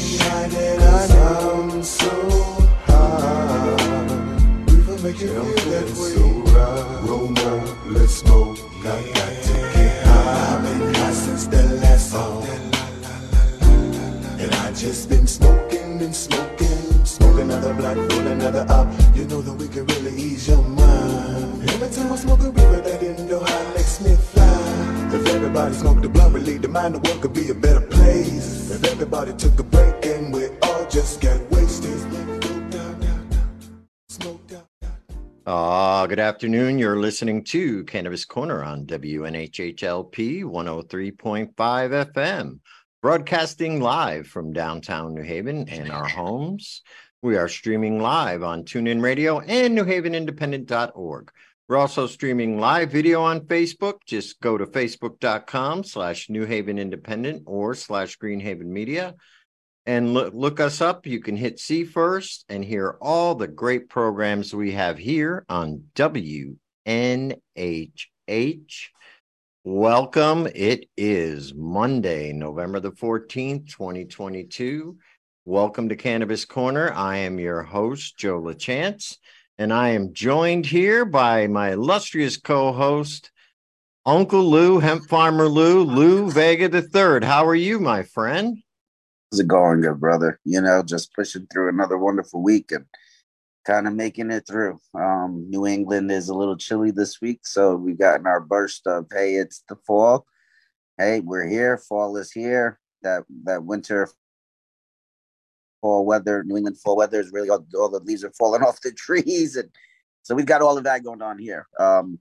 I so. We make you feel. So right. Let's. I've been high since the last song. And I just been smoking and smoking. Smoke another black, roll another up. You know that we can really ease your mind. Every time I smoke a reaper, that high makes me fly. If everybody smoked the blunt, relieve the mind, the world could be a better place. If everybody took a good afternoon. You're listening to Cannabis Corner on WNHHLP 103.5 FM, broadcasting live from downtown New Haven and our homes. We are streaming live on TuneIn Radio and NewHavenIndependent.org. We're also streaming live video on Facebook. Just go to facebook.com slash New Haven Independent or slash Greenhaven Media and look, look us up. You can hit see first and hear all the great programs we have here on WNHH. Welcome. It is Monday, November the 14th, 2022. Welcome to Cannabis Corner. I am your host, Joe LaChance, and I am joined here by my illustrious co host, Uncle Lou, Hemp Farmer Lou, Lou Vega III. How are you, my friend? How's it going, good brother? You know, just pushing through another wonderful week and kind of making it through. Um, New England is a little chilly this week, so we've gotten our burst of hey, it's the fall. Hey, we're here. Fall is here. That that winter fall weather, New England fall weather is really all, all the leaves are falling off the trees, and so we've got all of that going on here. Um,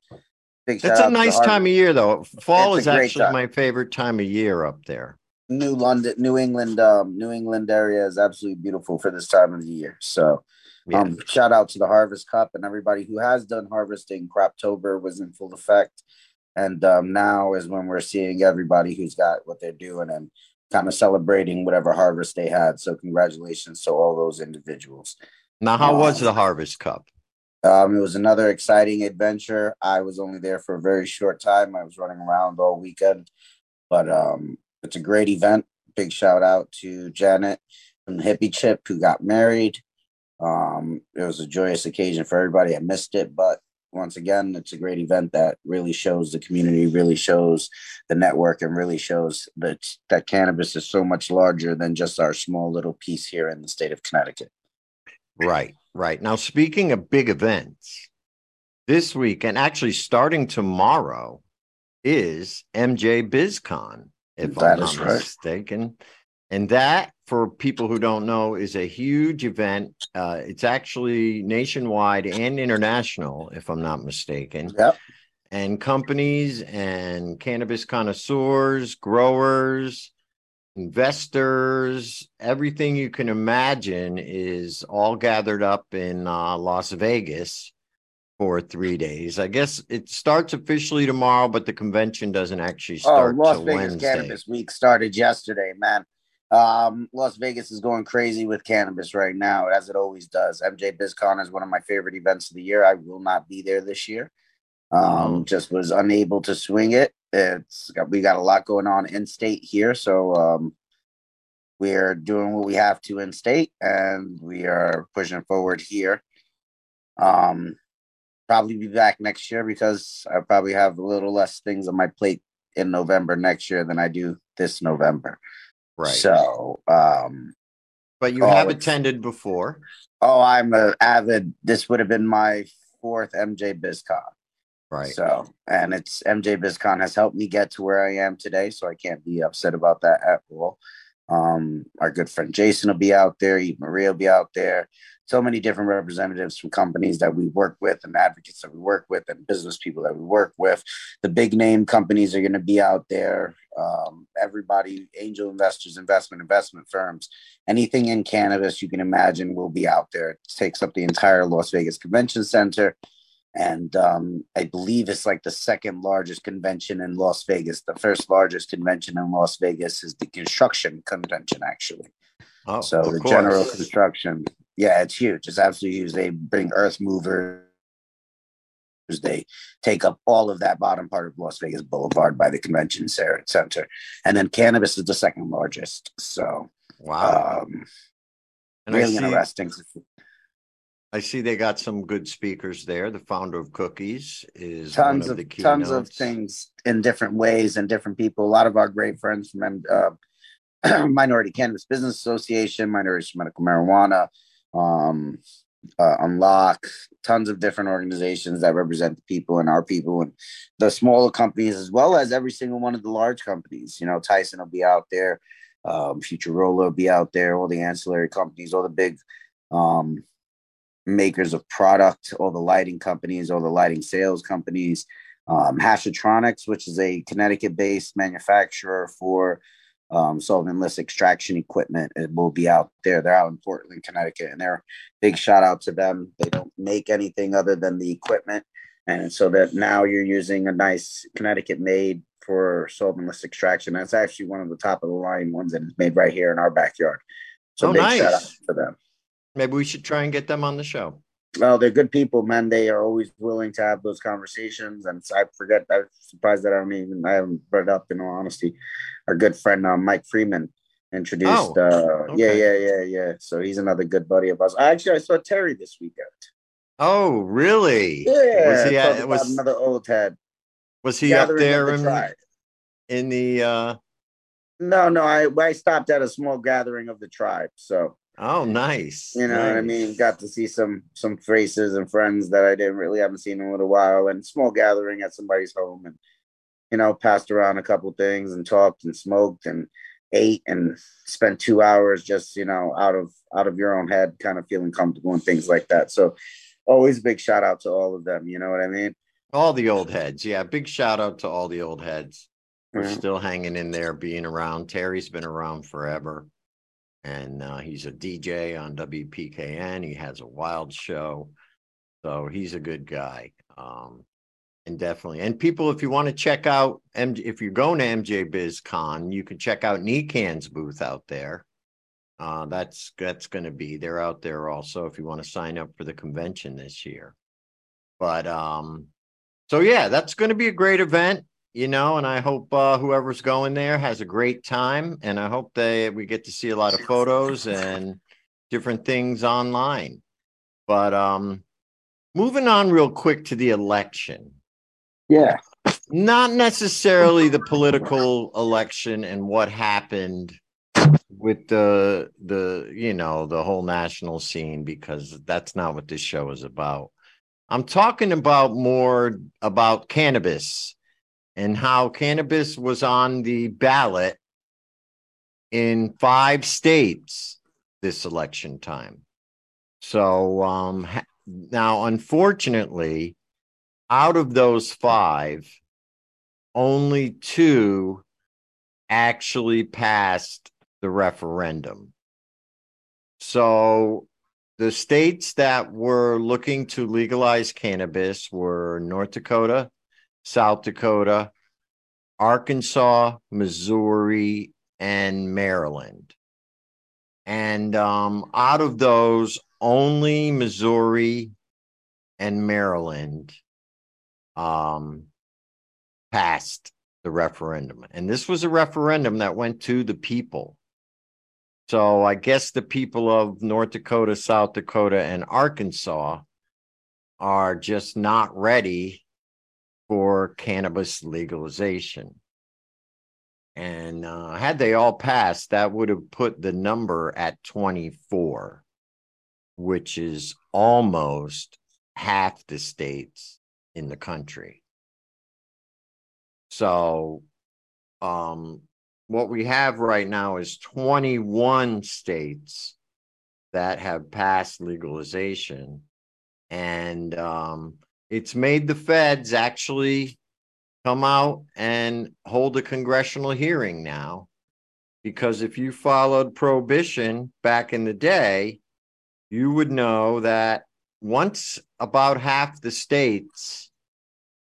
It's a nice time of year, though. Fall It's is actually time. my favorite time of year up there. New London, New England, um, New England area is absolutely beautiful for this time of the year. So, Yeah. um, shout out to the Harvest Cup and everybody who has done harvesting. Croptober was in full effect, and um, now is when we're seeing everybody who's got what they're doing and kind of celebrating whatever harvest they had. So, congratulations to all those individuals. Now, how was the Harvest Cup? Um, it was another exciting adventure. I was only there for a very short time. I was running around all weekend, but um, it's a great event. Big shout out to Janet and Hippie Chip who got married. Um, it was a joyous occasion for everybody. I missed it, but once again, it's a great event that really shows the community, really shows the network, and really shows that that cannabis is so much larger than just our small little piece here in the state of Connecticut. Right, right. Now, speaking of big events, this week and actually starting tomorrow is MJ BizCon, if That I'm is not right. mistaken. And that, for people who don't know, is a huge event. Uh, it's actually nationwide and international, if I'm not mistaken. Yep. And companies and cannabis connoisseurs, growers, investors, everything you can imagine is all gathered up in uh, Las Vegas for three days. I guess it starts officially tomorrow, but the convention doesn't actually start. Oh, start Las Vegas Wednesday. Cannabis Week started yesterday, man. Um, Las Vegas is going crazy with cannabis right now, as it always does. MJ BizCon is one of my favorite events of the year. I will not be there this year. Um, Oh. just was unable to swing it. It's got, we got a lot going on in state here, so um, we're doing what we have to in state, and we are pushing forward here. Um, probably be back next year because I probably have a little less things on my plate in November next year than I do this November. Right. So, um, but you oh, have attended before. oh, I'm a avid. This would have been my fourth MJ BizCon. Right. So, and it's MJ BizCon has helped me get to where I am today, so I can't be upset about that at all. Um, our good friend Jason will be out there, Eve Marie will be out there. So many different representatives from companies that we work with and advocates that we work with and business people that we work with. The big name companies are going to be out there. Um, everybody, angel investors, investment, investment firms, anything in cannabis you can imagine will be out there. It takes up the entire Las Vegas Convention Center and um, I believe it's like the second largest convention in Las Vegas. The first largest convention in Las Vegas is the construction convention, actually. Oh, so the course. general construction, yeah, it's huge. It's absolutely huge. They bring earth movers. They take up all of that bottom part of Las Vegas Boulevard by the convention center, and then cannabis is the second largest. So Wow. Um, and I really see, interesting. I see they got some good speakers there. The founder of Cookies is one Tons of of tons of things in different ways and different people. A lot of our great friends from uh, Minority Cannabis Business Association, Minorities for Medical Marijuana, um, uh, Unlock, tons of different organizations that represent the people and our people and the smaller companies, as well as every single one of the large companies. You know, Tyson will be out there, um, Futurola will be out there, all the ancillary companies, all the big um, makers of product, all the lighting companies, all the lighting sales companies. Um, Hashatronics, which is a Connecticut-based manufacturer for um, solventless extraction equipment, it will be out there. They're out in Portland, Connecticut, and they're big shout out to them. They don't make anything other than the equipment, and so that now you're using a nice Connecticut made for solventless extraction. That's actually one of the top of the line ones, that is made right here in our backyard. So Oh, big shout out nice. to them. Maybe we should try and get them on the show. Well, they're good people, man. They are always willing to have those conversations. And I forget, I'm surprised that I don't even, I haven't brought it up in all honesty. Our good friend, uh, Mike Freeman, introduced, Oh, uh, yeah, okay. yeah, yeah, yeah. So he's another good buddy of ours. I actually, I saw Terry this weekend. Oh, really? Yeah. Was he, at, was, another old head. was he up there the in, tribe. in the, uh, No, no, I, I stopped at a small gathering of the tribe. So, oh, nice. you know what I mean? Got to see some some faces and friends that I didn't really haven't seen in a little while, and small gathering at somebody's home, and you know, passed around a couple things and talked and smoked and ate and spent two hours just you know out of out of your own head, kind of feeling comfortable and things like that. So, always a big shout out to all of them. You know what I mean? All the old heads. Yeah. Big shout out to all the old heads. We're still hanging in there, being around. Terry's been around forever. And uh, he's a DJ on WPKN. He has a wild show. So he's a good guy. Um, and definitely. And people, if you want to check out MJ, if you're going to MJ BizCon, you can check out Nikan's booth out there. Uh, that's that's going to be they're out there also if you want to sign up for the convention this year. But um, so yeah, that's going to be a great event, you know, and I hope uh, whoever's going there has a great time, and I hope they we get to see a lot of photos and different things online. But um, moving on real quick to the election, Yeah. not necessarily the political election and what happened with the the you know the whole national scene because that's not what this show is about i'm talking about more about cannabis and how cannabis was on the ballot in five states this election time so um ha- now unfortunately out of those five only two actually passed the referendum. So the states that were looking to legalize cannabis were North Dakota, South Dakota, Arkansas, Missouri, and Maryland. And um, out of those, only Missouri and Maryland um, passed the referendum. And this was a referendum that went to the people. So I guess the people of North Dakota, South Dakota, and Arkansas are just not ready for cannabis legalization. And uh, had they all passed, that would have put the number at 24, which is almost half the states in the country. So, um, what we have right now is 21 states that have passed legalization, and um, it's made the feds actually come out and hold a congressional hearing now. Because if you followed prohibition back in the day, you would know that once about half the states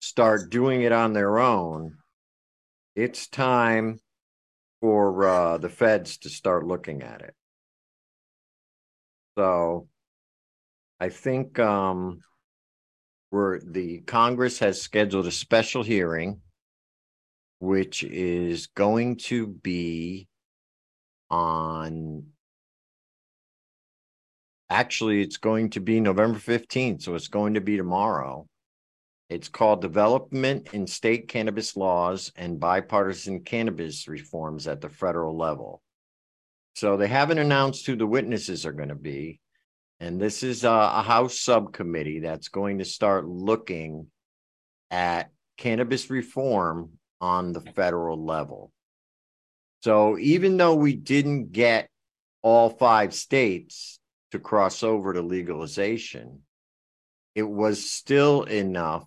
start doing it on their own, it's time for uh, the feds to start looking at it. So I think um, we're, the Congress has scheduled a special hearing, which is going to be on actually it's going to be November 15th, so it's going to be tomorrow. It's called Development in State Cannabis Laws and Bipartisan Cannabis Reforms at the Federal Level. So they haven't announced who the witnesses are going to be. And this is a, a House subcommittee that's going to start looking at cannabis reform on the federal level. So even though we didn't get all five states to cross over to legalization, it was still enough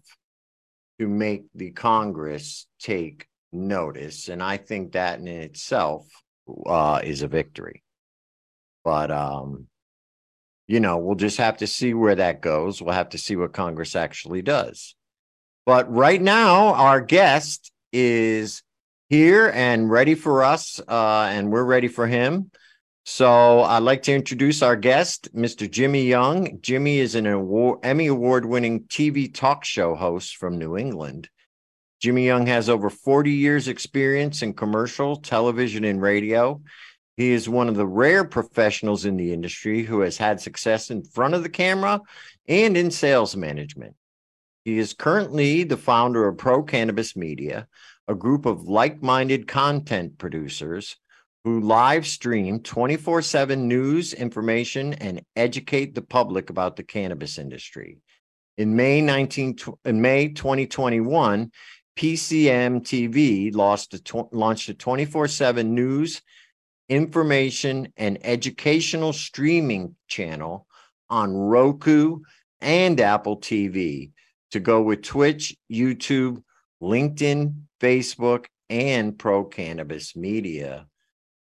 to make the Congress take notice. And I think that in itself uh, is a victory. But, um, you know, we'll just have to see where that goes. We'll have to see what Congress actually does. But right now, our guest is here and ready for us, uh, and we're ready for him. So I'd like to introduce our guest, Mr. Jimmy Young. Jimmy is an award, Emmy award winning TV talk show host from New England. Jimmy Young has over 40 years experience in commercial, television, and radio. He is one of the rare professionals in the industry who has had success in front of the camera and in sales management. He is currently the founder of Pro Cannabis Media, a group of like minded content producers who live stream 24 7 news, information, and educate the public about the cannabis industry. In May 19, in May 2021, PCM TV launched a, launched a 24 7 news, information, and educational streaming channel on Roku and Apple TV to go with Twitch, YouTube, LinkedIn, Facebook, and Pro Cannabis Media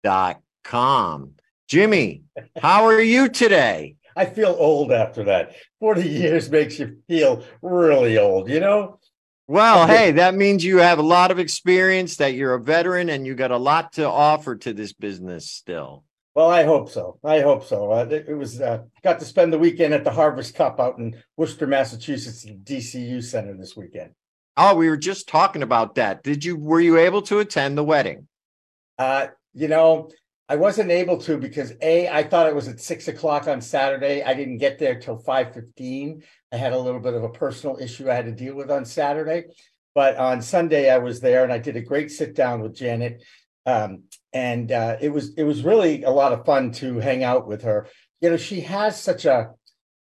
dot com. Jimmy, how are you today? I feel old after that. 40 years makes you feel really old, you know? Well, hey, that means you have a lot of experience, that you're a veteran, and you got a lot to offer to this business still. Well, I hope so. I hope so. Uh, it was uh, got to spend the weekend at the Harvest Cup out in Worcester, Massachusetts, DCU Center this weekend. Oh, we were just talking about that. Did you were you able to attend the wedding? Uh, you know, I wasn't able to because a I thought it was at six o'clock on Saturday. I didn't get there till five fifteen. I had a little bit of a personal issue I had to deal with on Saturday, but on Sunday I was there and I did a great sit down with Janet um, and uh, it was it was really a lot of fun to hang out with her. You know, she has such a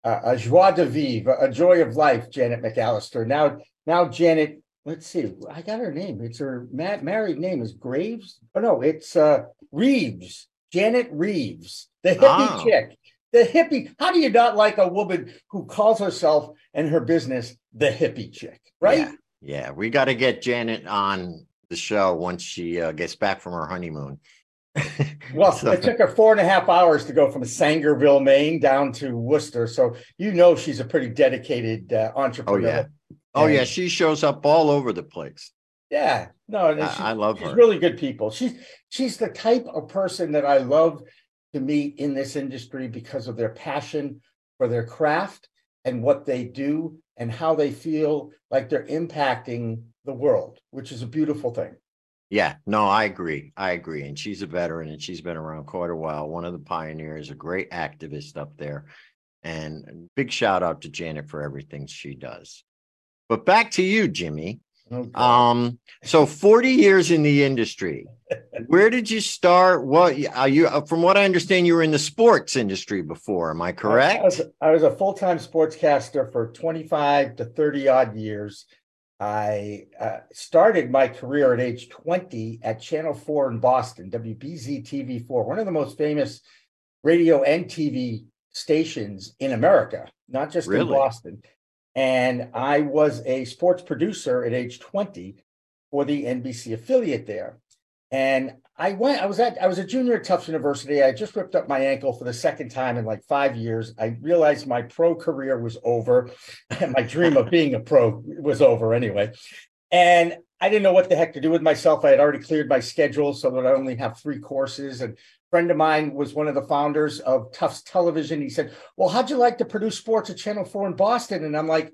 a, a joie de vivre, a joy of life. Janet McAllister. Now, now Janet. Let's see. I got her name. It's her ma- married name is Graves. Oh no, it's uh, Reeves. Janet Reeves, the hippie oh. chick. The hippie. How do you not like a woman who calls herself and her business the hippie chick? Right. Yeah, yeah. we got to get Janet on the show once she uh, gets back from her honeymoon. well, so. it took her four and a half hours to go from Sangerville, Maine, down to Worcester. So you know she's a pretty dedicated uh, entrepreneur. Oh yeah, oh yeah, she shows up all over the place. Yeah, no, I, I love she's her. Really good people. She's she's the type of person that I love to meet in this industry because of their passion for their craft and what they do and how they feel like they're impacting the world, which is a beautiful thing. Yeah, no, I agree. I agree. And she's a veteran and she's been around quite a while. One of the pioneers, a great activist up there. And big shout out to Janet for everything she does. But back to you, Jimmy. Okay. Um, so 40 years in the industry. Where did you start? What are you from what I understand, you were in the sports industry before. Am I correct? I was, I was a full-time sportscaster for 25 to 30 odd years. I uh, started my career at age 20 at Channel 4 in Boston, WBZ TV 4, one of the most famous radio and TV stations in America, not just really? in Boston. And I was a sports producer at age 20 for the NBC affiliate there. And I went, I was at, I was a junior at Tufts University. I just ripped up my ankle for the second time in like five years. I realized my pro career was over. and my dream of being a pro was over anyway. And I didn't know what the heck to do with myself. I had already cleared my schedule so that I only have three courses. And a friend of mine was one of the founders of Tufts Television. He said, Well, how'd you like to produce sports at Channel 4 in Boston? And I'm like,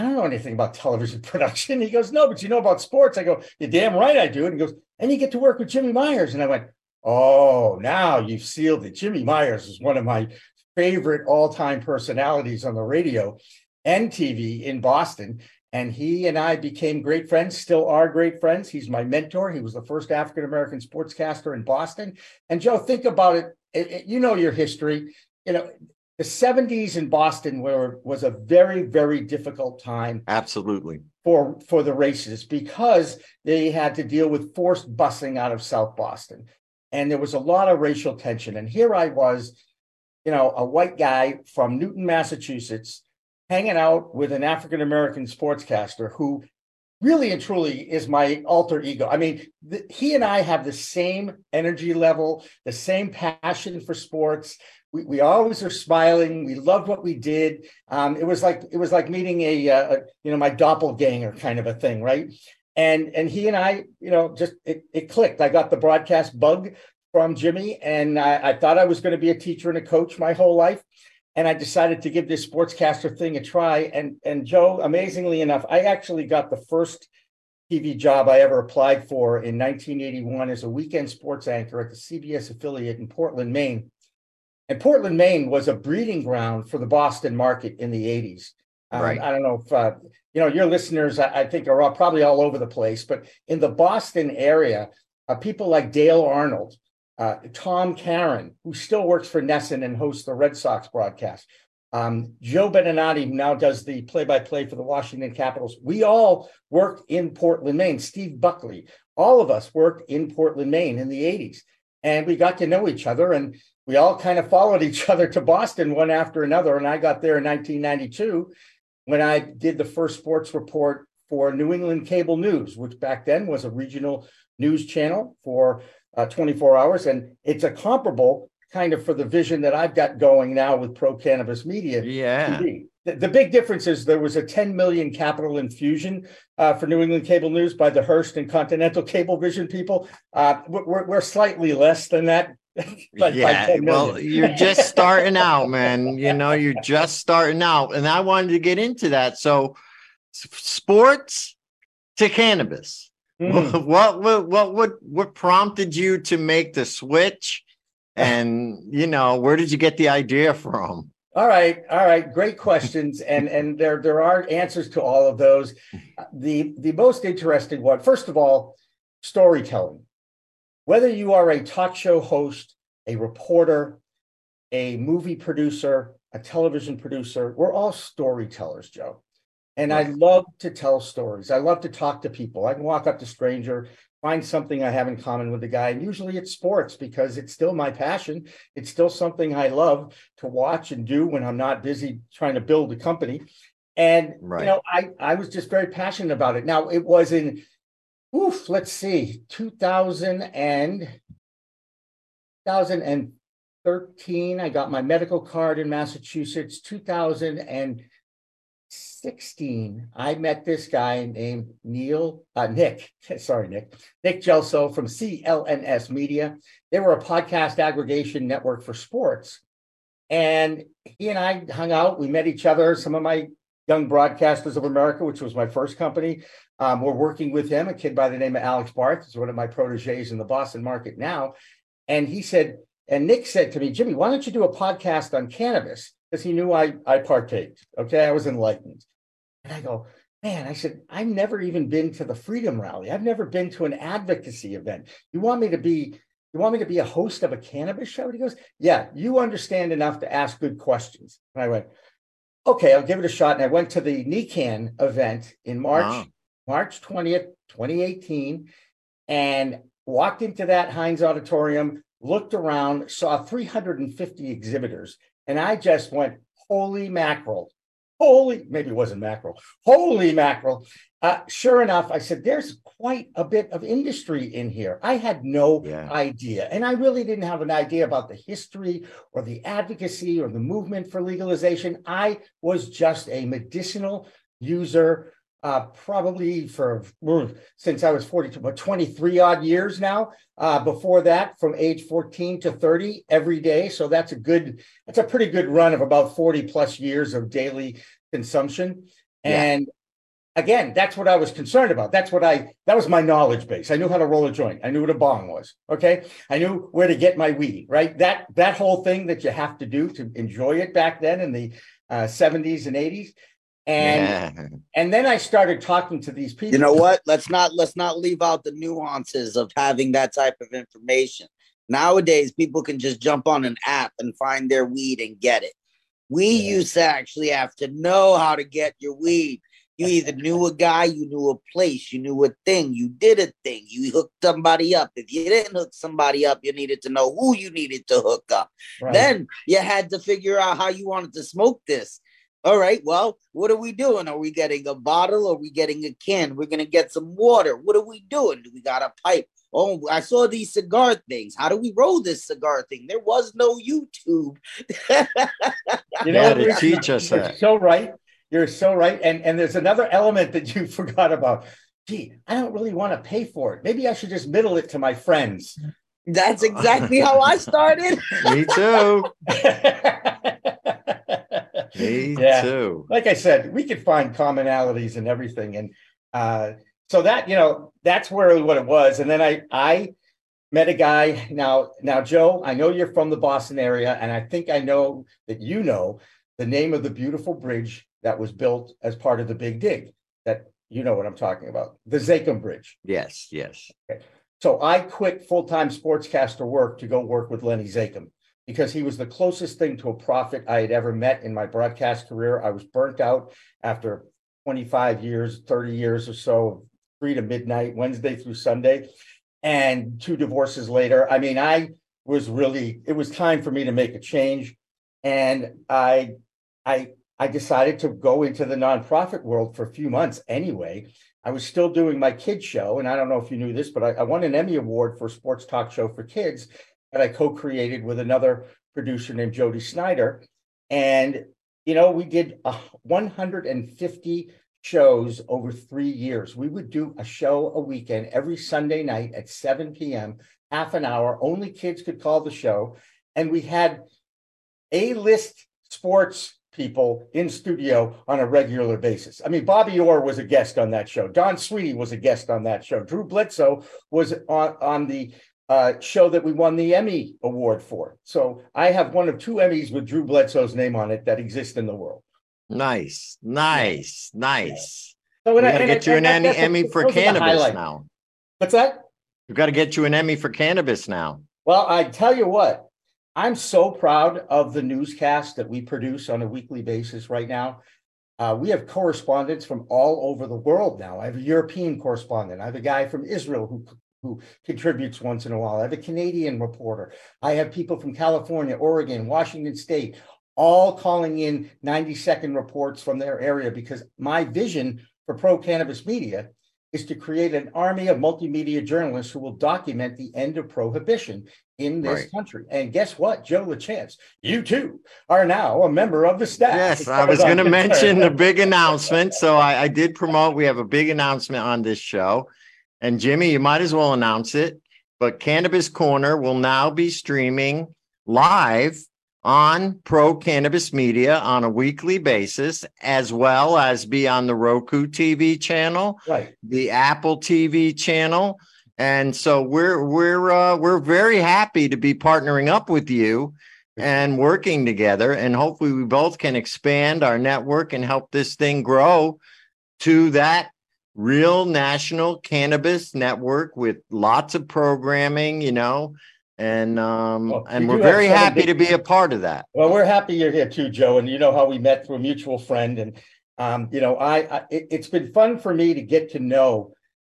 I don't know anything about television production. He goes, No, but you know about sports. I go, You're damn right I do. And he goes, And you get to work with Jimmy Myers. And I went, Oh, now you've sealed it. Jimmy Myers is one of my favorite all-time personalities on the radio and TV in Boston. And he and I became great friends, still are great friends. He's my mentor. He was the first African American sportscaster in Boston. And Joe, think about it. It, it. You know your history. You know, the 70s in Boston were was a very, very difficult time. Absolutely. For for the races because they had to deal with forced busing out of South Boston. And there was a lot of racial tension. And here I was, you know, a white guy from Newton, Massachusetts hanging out with an African American sportscaster who really and truly is my alter ego. I mean, the, he and I have the same energy level, the same passion for sports. We, we always are smiling. We loved what we did. Um, it was like it was like meeting a, a, you know my doppelganger kind of a thing, right? And and he and I, you know, just it, it clicked. I got the broadcast bug from Jimmy, and I, I thought I was going to be a teacher and a coach my whole life and I decided to give this sportscaster thing a try. And and Joe, amazingly enough, I actually got the first TV job I ever applied for in 1981 as a weekend sports anchor at the CBS affiliate in Portland, Maine. And Portland, Maine was a breeding ground for the Boston market in the 80s. Um, right. I don't know if uh, you know your listeners. I, I, think are all, probably all over the place, but in the Boston area, uh, people like Dale Arnold, uh, Tom Caron, who still works for NESN and hosts the Red Sox broadcast, um, Joe Beninati, who now does the play-by-play for the Washington Capitals. We all worked in Portland, Maine. Steve Buckley, all of us worked in Portland, Maine in the 80s. And we got to know each other and we all kind of followed each other to Boston one after another. And I got there in 1992 when I did the first sports report for New England Cable News, which back then was a regional news channel for uh, 24 hours. And it's a comparable kind of for the vision that I've got going now with Pro Cannabis Media. Yeah. TV. The, the big difference is there was a 10 million capital infusion uh, for New England Cable News by the Hearst and Continental Cablevision people. Uh, we're, we're slightly less than that. yeah, well, you're just starting out, man. You know, you're just starting out, and I wanted to get into that. So, sports to cannabis Mm. What, what what what what prompted you to make the switch? And you know, where did you get the idea from? All right, all right, great questions, and and there there are answers to all of those. The the most interesting one, first of all, storytelling. Whether you are a talk show host, a reporter, a movie producer, a television producer, we're all storytellers, Joe. And I love to tell stories. I love to talk to people. I can walk up to stranger, find something I have in common with the guy. And usually it's sports because it's still my passion. It's still something I love to watch and do when I'm not busy trying to build a company. And right. you know, I I was just very passionate about it. Now it was in oof, let's see, 2000 and 2013. I got my medical card in Massachusetts, 2016, I met this guy named Neil, uh, Nick, sorry, Nick, Nick Gelso from CLNS Media. They were a podcast aggregation network for sports. And he and I hung out. We met each other. Some of my Young Broadcasters of America, which was my first company, um, we're working with him, a kid by the name of Alex Barth, is one of my proteges in the Boston market now. And he said, and Nick said to me, Jimmy, why don't you do a podcast on cannabis? Because he knew I I partaked. Okay, I was enlightened. And I go, man, I said, I've never even been to the Freedom Rally. I've never been to an advocacy event. You want me to be, you want me to be a host of a cannabis show? And he goes, yeah, you understand enough to ask good questions. And I went, okay, I'll give it a shot. And I went to the NECANN event in March, wow. March 20th, 2018, and walked into that Hynes Auditorium, looked around, saw 350 exhibitors, and I just went, holy mackerel holy, maybe it wasn't mackerel, holy mackerel. Uh, sure enough, I said, there's quite a bit of industry in here. I had no yeah. idea. And I really didn't have an idea about the history or the advocacy or the movement for legalization. I was just a medicinal user uh, probably for since I was 42, but 23 odd years now. Uh, before that, from age 14 to 30 every day. So that's a good, that's a pretty good run of about 40 plus years of daily consumption. Yeah. And again, that's what I was concerned about. That's what I that was my knowledge base. I knew how to roll a joint. I knew what a bong was. Okay. I knew where to get my weed, right? That that whole thing that you have to do to enjoy it back then in the uh, 70s and 80s. And Yeah. and then I started talking to these people. You know what? Let's not let's not leave out the nuances of having that type of information. Nowadays, people can just jump on an app and find their weed and get it. We Yeah. used to actually have to know how to get your weed. You either knew a guy, you knew a place, you knew a thing, you did a thing, you hooked somebody up. If you didn't hook somebody up, you needed to know who you needed to hook up. Right. Then you had to figure out how you wanted to smoke this. All right, well, what are we doing? Are we getting a bottle? Are we getting a can? We're gonna get some water. What are we doing? Do we got a pipe? Oh, I saw these cigar things. How do we roll this cigar thing? There was no YouTube. You Yeah, to teach us You're that. so right. You're so right. And and there's another element that you forgot about. Gee, I don't really want to pay for it. Maybe I should just middle it to my friends. That's exactly how I started. Me too. Me Yeah. too. like I said, we could find commonalities and everything. And uh, so that, you know, that's where what it was. And then I I met a guy. Now, now, Joe, I know you're from the Boston area, and I think I know that you know the name of the beautiful bridge that was built as part of the Big Dig. That you know what I'm talking about. The Zakim Bridge. Yes, yes. So I quit full-time sportscaster work to go work with Lenny Zakim because he was the closest thing to a prophet I had ever met in my broadcast career. I was burnt out after 25 years, 30 years or so, three to midnight, Wednesday through Sunday, and two divorces later. I mean, I was really, it was time for me to make a change. And I, I, I decided to go into the nonprofit world for a few months anyway. I was still doing my kids show, and I don't know if you knew this, but I, I won an Emmy Award for sports talk show for kids that I co-created with another producer named Jody Snyder. And you know, we did uh, 150 shows over three years. We would do a show a weekend every Sunday night at 7 p.m., half an hour. Only kids could call the show, and we had A-list sports people in studio on a regular basis. I mean, Bobby Orr was a guest on that show. Don Sweeney was a guest on that show. Drew Bledsoe was on, on the uh, show that we won the Emmy Award for. So I have one of two Emmys with Drew Bledsoe's name on it that exist in the world. Nice, nice, nice. So We I- gotta get you an Emmy, Emmy for those are the cannabis now. What's that? We've got to get you an Emmy for cannabis now. Well, I tell you what, I'm so proud of the newscast that we produce on a weekly basis right now. Uh, we have correspondents from all over the world now. I have a European correspondent. I have a guy from Israel who who contributes once in a while. I have a Canadian reporter. I have people from California, Oregon, Washington State, all calling in 90 second reports from their area because my vision for pro cannabis media is to create an army of multimedia journalists who will document the end of prohibition in this Right. country. And guess what, Joe LaChance, you too are now a member of the staff. Yes, I was going to mention the big announcement. So I, I did promote. We have a big announcement on this show. And Jimmy, you might as well announce it. But Cannabis Corner will now be streaming live on Pro Cannabis Media on a weekly basis, as well as be on the Roku TV channel, right. the Apple TV channel. And so we're we're uh, we're very happy to be partnering up with you and working together. And hopefully, we both can expand our network and help this thing grow to that real national cannabis network with lots of programming, you know. And um, Well, and we we're very happy big- to be a part of that. Well, we're happy you're here too, Joe. And you know how we met through a mutual friend. And, um, you know, I, I it, it's been fun for me to get to know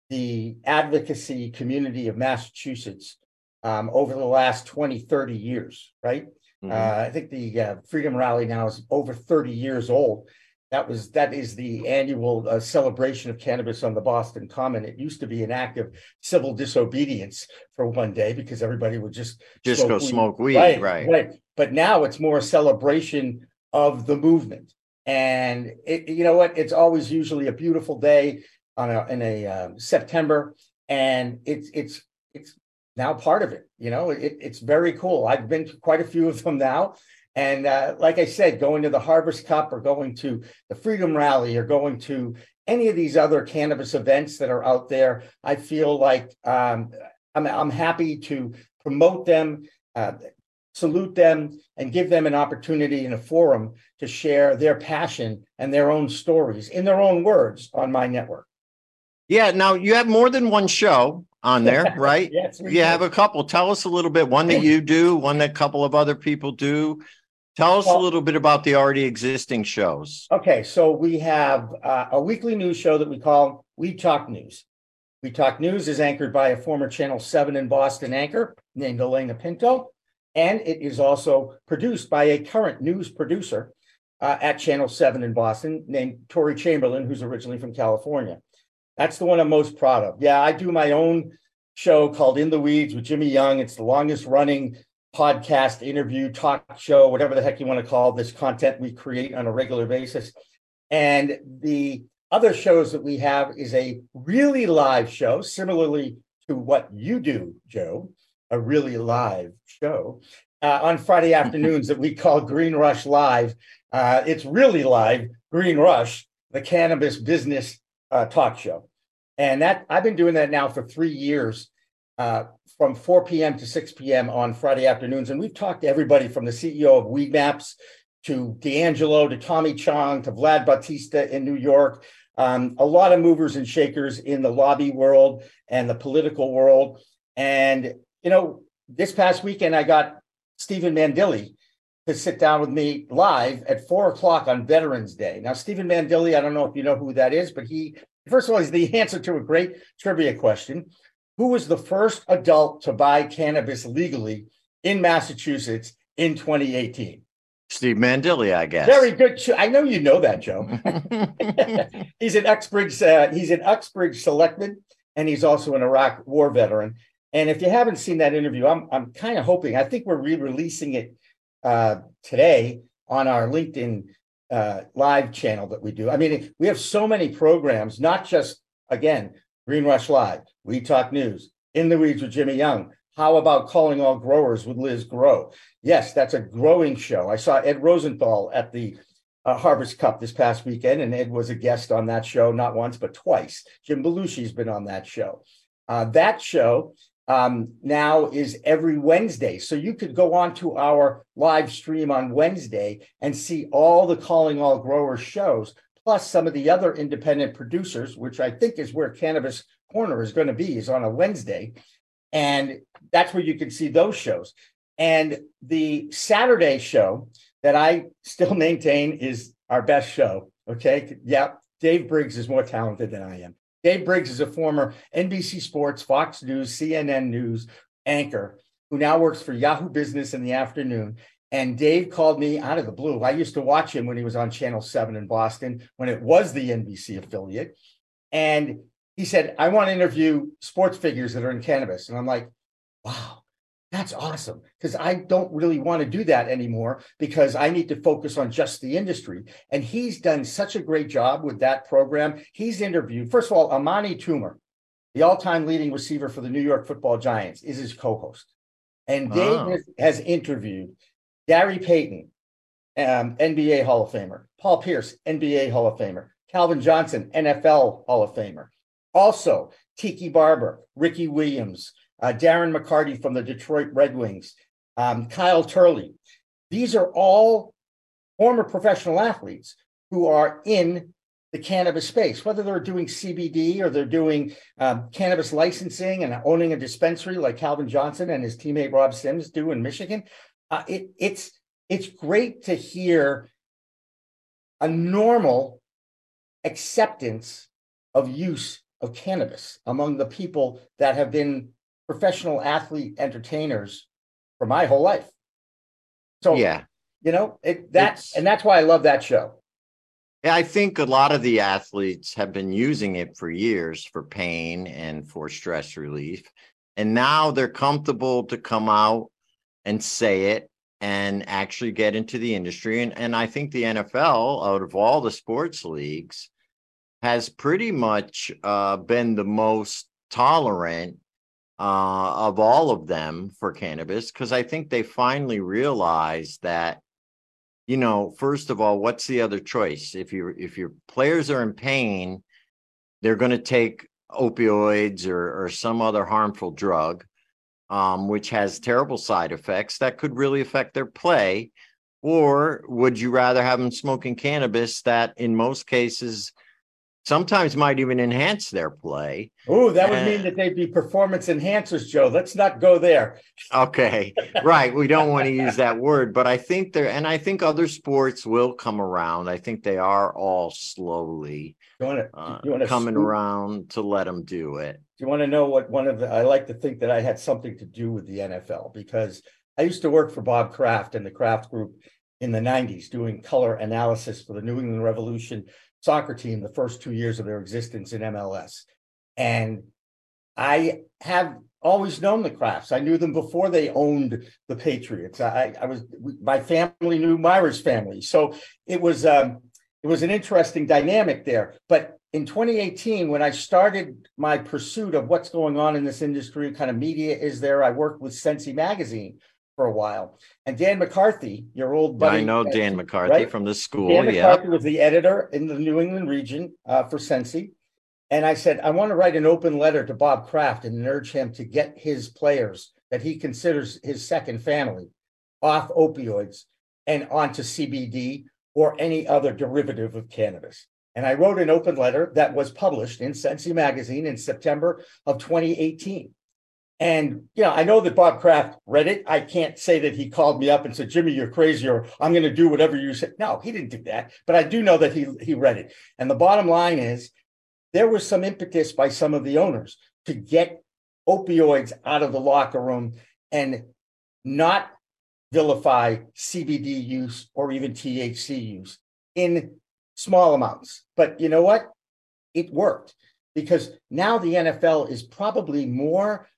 the advocacy community of Massachusetts um, over the last 20, 30 years, right? Mhm. Uh, I think the uh, Freedom Rally now is over 30 years old. That was that is the annual uh, celebration of cannabis on the Boston Common. It used to be an act of civil disobedience for one day because everybody would just Just go smoke weed, right, right. right. But now it's more a celebration of the movement, and it, you know what? It's always usually a beautiful day on a in a um, September, and it's it's it's now part of it. You know, it, it's very cool. I've been to quite a few of them now. And uh, like I said, going to the Harvest Cup or going to the Freedom Rally or going to any of these other cannabis events that are out there, I feel like um, I'm, I'm happy to promote them, uh, salute them, and give them an opportunity in a forum to share their passion and their own stories in their own words on my network. Yeah. Now you have more than one show on there, right? yes, you have a couple. Tell us a little bit. One that you do, one that a couple of other people do. Tell us a little bit about the already existing shows. Okay, so we have uh, a weekly news show that we call We Talk News. We Talk News is anchored by a former Channel 7 in Boston anchor named Elena Pinto, and it is also produced by a current news producer uh, at Channel 7 in Boston named Tori Chamberlain, who's originally from California. That's the one I'm most proud of. Yeah, I do my own show called In the Weeds with Jimmy Young. It's the longest running podcast, interview, talk show, whatever the heck you want to call this content we create on a regular basis. And the other shows that we have is a really live show, similarly to what you do, Joe, a really live show uh, on Friday afternoons that we call Green Rush Live. Uh, it's really live, Green Rush, the cannabis business uh, talk show. And that I've been doing that now for three years uh, from 4 p.m. to 6 p.m. on Friday afternoons. And we've talked to everybody from the CEO of Weedmaps to D'Angelo to Tommy Chong to Vlad Bautista in New York. Um, a lot of movers and shakers in the lobby world and the political world. And, you know, this past weekend, I got Stephen Mandile to sit down with me live at four o'clock on Veterans Day. Now, Stephen Mandile, I don't know if you know who that is, but he, first of all, he's the answer to a great trivia question who was the first adult to buy cannabis legally in Massachusetts in 2018? Steve Mandile, I guess. Very good. I know you know that, Joe. he's an Uxbridge. Uh, he's an Uxbridge selectman, and he's also an Iraq War veteran. And if you haven't seen that interview, I'm I'm kind of hoping. I think we're re-releasing it uh, today on our LinkedIn uh, live channel that we do. I mean, we have so many programs, not just again Green Rush Live, We Talk News, In the Weeds with Jimmy Young. How about calling all growers with Liz Grow? Yes, that's a growing show. I saw Ed Rosenthal at the uh, Harvest Cup this past weekend, and Ed was a guest on that show, not once, but twice. Jim Belushi's been on that show. Uh, that show um, now is every Wednesday. So you could go on to our live stream on Wednesday and see all the Calling All Growers shows plus some of the other independent producers, which I think is where Cannabis Corner is going to be, is on a Wednesday. And that's where you can see those shows. And the Saturday show that I still maintain is our best show. Okay. Yeah. Dave Briggs is more talented than I am. Dave Briggs is a former NBC Sports, Fox News, CNN News anchor who now works for Yahoo Business in the afternoon. And Dave called me out of the blue. I used to watch him when he was on Channel 7 in Boston, when it was the NBC affiliate. And he said, I want to interview sports figures that are in cannabis. And I'm like, wow, that's awesome. Because I don't really want to do that anymore because I need to focus on just the industry. And he's done such a great job with that program. He's interviewed, first of all, Amani Toomer, the all time leading receiver for the New York football Giants, is his co host. And Dave oh. has, has interviewed Gary Payton, um, NBA Hall of Famer. Paul Pierce, NBA Hall of Famer. Calvin Johnson, NFL Hall of Famer. Also, Tiki Barber, Ricky Williams, uh, Darren McCarty from the Detroit Red Wings, um, Kyle Turley. These are all former professional athletes who are in the cannabis space, whether they're doing CBD or they're doing um, cannabis licensing and owning a dispensary like Calvin Johnson and his teammate Rob Sims do in Michigan uh, it, it's it's great to hear a normal acceptance of use of cannabis among the people that have been professional athlete entertainers for my whole life. So yeah, you know, it that's it's, and that's why I love that show. Yeah, I think a lot of the athletes have been using it for years for pain and for stress relief. And now they're comfortable to come out and say it and actually get into the industry. And, and I think the NFL, out of all the sports leagues, has pretty much uh, been the most tolerant uh, of all of them for cannabis because I think they finally realized that, you know, first of all, what's the other choice? If you if your players are in pain they're going to take opioids or, or some other harmful drug, um, which has terrible side effects that could really affect their play? Or would you rather have them smoking cannabis that, in most cases, sometimes might even enhance their play. Oh, that would mean that they'd be performance enhancers, Joe. Let's not go there. Okay, right. We don't want to use that word, but I think there, and I think other sports will come around. I think they are all slowly you wanna, uh, you wanna coming scoop- around to let them do it. Do you want to know what one of the, I like to think that I had something to do with the NFL because I used to work for Bob Kraft and the Kraft Group in the nineties, doing color analysis for the New England Revolution soccer team, the first two years of their existence in MLS. And I have always known the Krafts. I knew them before they owned the Patriots. I, I was, my family knew Myra's family. So it was, um, it was an interesting dynamic there. But in 2018, when I started my pursuit of what's going on in this industry, kind of media is there, I worked with Sensi Magazine for a while. And Dan McCarthy, your old buddy. I know Dan McCarthy right? from the school. Dan Yeah. McCarthy was the editor in the New England region uh, for Sensi. And I said, I want to write an open letter to Bob Kraft and urge him to get his players that he considers his second family off opioids and onto CBD or any other derivative of cannabis. And I wrote an open letter that was published in Sensi magazine in September of 2018. And you know, I know that Bob Kraft read it. I can't say that he called me up and said, "Jimmy, you're crazy," or "I'm going to do whatever you said." No, he didn't do that. But I do know that he he read it. And the bottom line is, there was some impetus by some of the owners to get opioids out of the locker room and not vilify CBD use or even THC use in small amounts. But you know what? It worked because now the NFL is probably more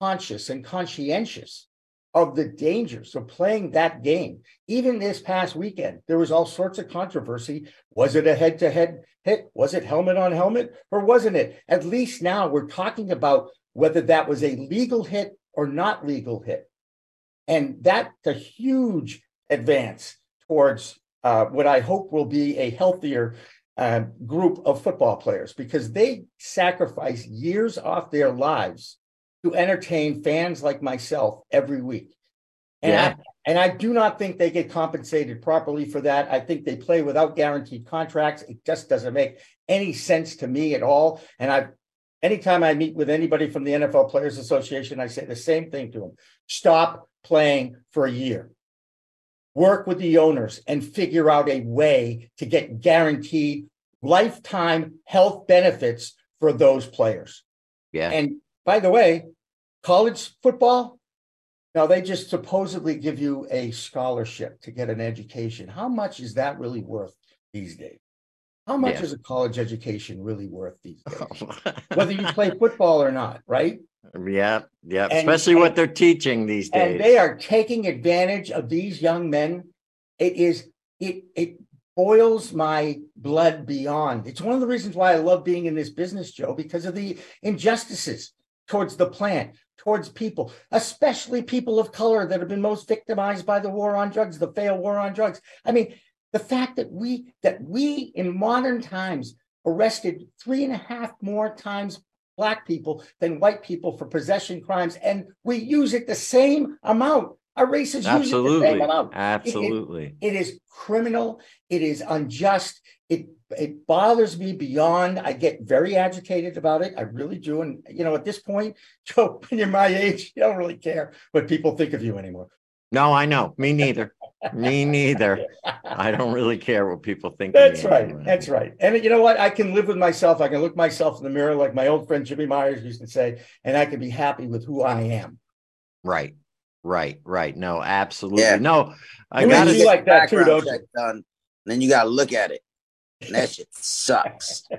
conscious and conscientious of the dangers of playing that game. Even this past weekend, there was all sorts of controversy. Was it a head to head hit? Was it helmet on helmet or wasn't it? At least now we're talking about whether that was a legal hit or not legal hit. And that's a huge advance towards uh, what I hope will be a healthier uh, group of football players because they sacrifice years off their lives to entertain fans like myself every week. And, Yeah. I, and I do not think they get compensated properly for that. I think they play without guaranteed contracts. It just doesn't make any sense to me at all. And I, anytime I meet with anybody from the NFL Players Association, I say the same thing to them: stop playing for a year. Work with the owners and figure out a way to get guaranteed lifetime health benefits for those players. Yeah. And by the way, college football, now they just supposedly give you a scholarship to get an education. How much is that really worth these days? How much Yeah. is a college education really worth these oh, days? Whether you play football or not, right? Um, yeah. Yeah. And- Especially what they're teaching these days. And they are taking advantage of these young men. It is it it boils my blood beyond. It's one of the reasons why I love being in this business, Joe, because of the injustices towards the plant, towards people, especially people of color that have been most victimized by the war on drugs, the failed war on drugs. I mean, the fact that we that we in modern times arrested three and a half more times black people than white people for possession crimes, and we use it the same amount. Our races use it the same amount. Absolutely. It is criminal. It is unjust. It it bothers me beyond. I get very agitated about it. I really do. And you know, at this point, Joe, when you're my age, you don't really care what people think of you anymore. No, I know. Me neither. Me neither. I don't really care what people think. of That's me right. anyway. That's right. And you know what? I can live with myself. I can look myself in the mirror, like my old friend Jimmy Myers used to say, and I can be happy with who I am. Right. Right. Right. No, absolutely. Yeah. No, I You got to you like that too, Background don't you? done, and then you got to look at it. And that shit sucks.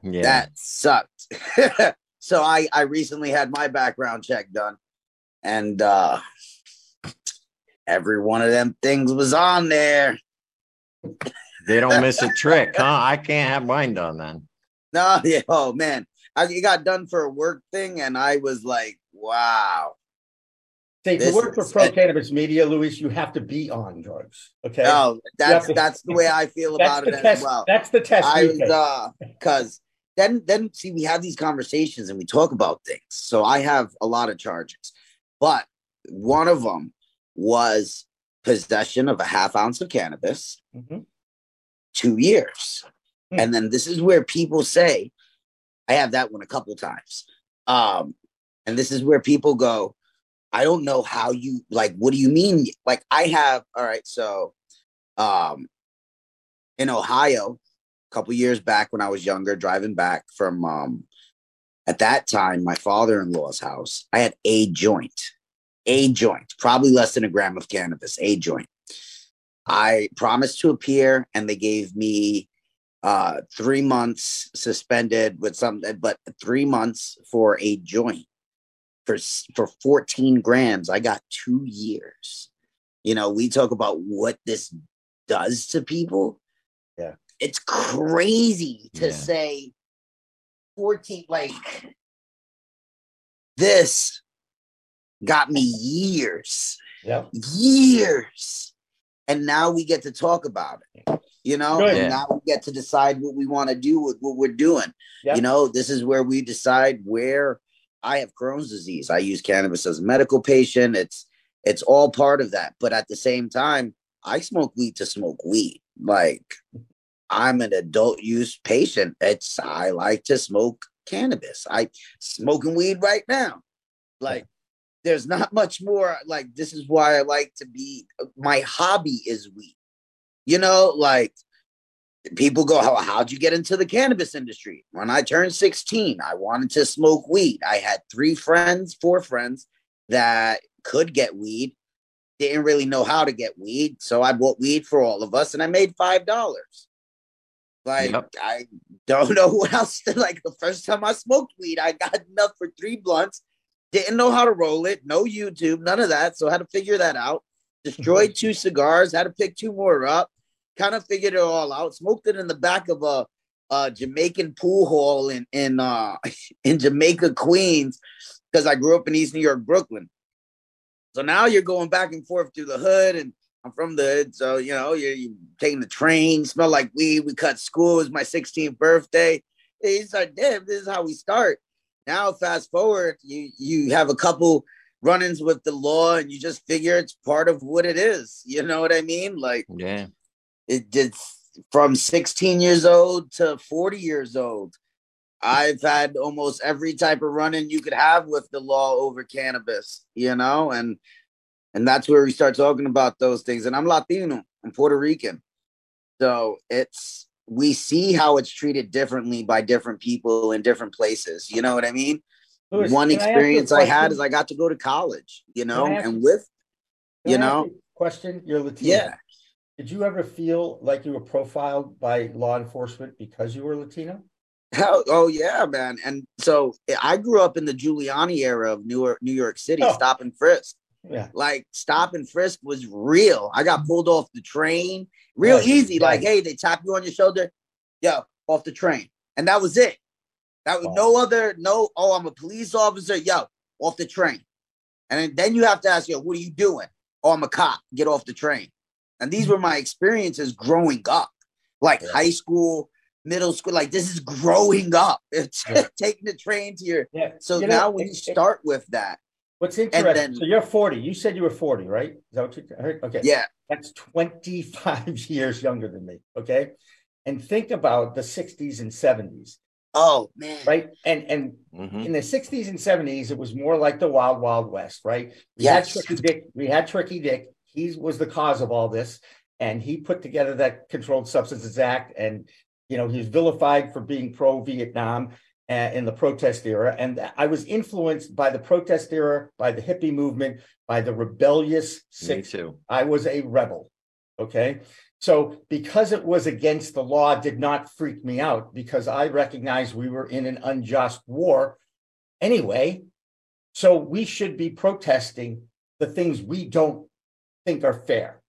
Yeah. That sucked. so I I recently had my background check done, and uh every one of them things was on there. they don't miss a trick, huh? I can't have mine done then. No, yeah, oh man, I it got done for a work thing, and I was like, wow. See, to This work for is- pro cannabis media, Luis, you have to be on drugs. Okay. No, that's to- that's the way I feel about it test. as well. That's the test. I was take. uh because then then see we have these conversations and we talk about things. So I have a lot of charges, but one of them was possession of a half ounce of cannabis, Mhm. two years. Hmm. And then this is where people say, I have that one a couple times. Um, and this is where people go, I don't know how you like, what do you mean? Like, I have, all right, so um in Ohio, a couple years back when I was younger, driving back from um at that time, my father-in-law's house, I had a joint, a joint, probably less than a gram of cannabis, a joint. I promised to appear, and they gave me uh three months suspended with something, but three months for a joint for for 14 grams. I got two years. You know, we talk about what this does to people. Yeah. It's crazy to Yeah. say 14, like this got me years Yeah. years. And now we get to talk about it. You know, Good. and Yeah. now we get to decide what we want to do with what we're doing. Yeah. You know, this is where we decide where I have Crohn's disease. I use cannabis as a medical patient. It's it's all part of that. But at the same time, I smoke weed to smoke weed. Like I'm an adult use patient. It's I like to smoke cannabis. I smoking weed right now. Like there's not much more like this is why I like to be my hobby is weed. You know, like people go, How how'd you get into the cannabis industry? When I turned 16, I wanted to smoke weed. I had three friends, four friends that could get weed, didn't really know how to get weed. So I bought weed for all of us and I made five dollars. Like Yep. I don't know what else to like the first time I smoked weed, I got enough for three blunts didn't know how to roll it, no YouTube, none of that. So I had to figure that out. Destroyed two cigars, had to pick two more up, kind of figured it all out. Smoked it in the back of a, a Jamaican pool hall in in uh in Jamaica, Queens, because I grew up in East New York, Brooklyn. So now you're going back and forth through the hood, and I'm from the hood, so you know you're, you're taking the train, smell like weed. We cut school. It was my 16th birthday. It's like, damn, this is how we start. Now, fast forward, you you have a couple run-ins with the law, and you just figure it's part of what it is. You know what I mean? Like Yeah. it did from 16 years old to 40 years old. I've had almost every type of run-in you could have with the law over cannabis, you know, and and that's where we start talking about those things. And I'm Latino, I'm Puerto Rican, so it's we see how it's treated differently by different people in different places. You know what I mean? Louis, One can I ask you a experience I had is I got to go to college, you know, and with you I know, a Question, you're Latino. yeah. Did you ever feel like you were profiled by law enforcement because you were Latino? Hell, oh yeah, man. And so I grew up in the Giuliani era of New York, New York City, Oh. stop and frisk. Yeah. Like stop and frisk was real. I got pulled off the train, real Right, easy. Like, hey, they tap you on your shoulder, yo, off the train, and that was it. That was Wow. no other, no. Oh, I'm a police officer, yo, off the train, and then, you have to ask, yo, what are you doing? Oh, I'm a cop. Get off the train. And these were my experiences growing up, like Yeah. high school, middle school. Like this is growing up. It's Yeah. taking the train to your. Yeah. So You know, now when it- you it- start with that, What's interesting, then- so you're 40. You said you were 40, right? Is that what you I heard? Okay. yeah, That's 25 years younger than me. Okay. And think about the 60s and 70s, oh man, right? And and Mhm. in the 60s and 70s, it was more like the wild, wild west, right? We Yes. had Tricky Dick, we had Tricky Dick. He was the cause of all this. And he put together that Controlled Substances Act. And, you know, he was vilified for being pro-Vietnam uh, in the protest era. And I was influenced by the protest era, by the hippie movement, by the rebellious Me too. I was a rebel. Okay. So because it was against the law did not freak me out because I recognized we were in an unjust war anyway. So we should be protesting the things we don't think are fair.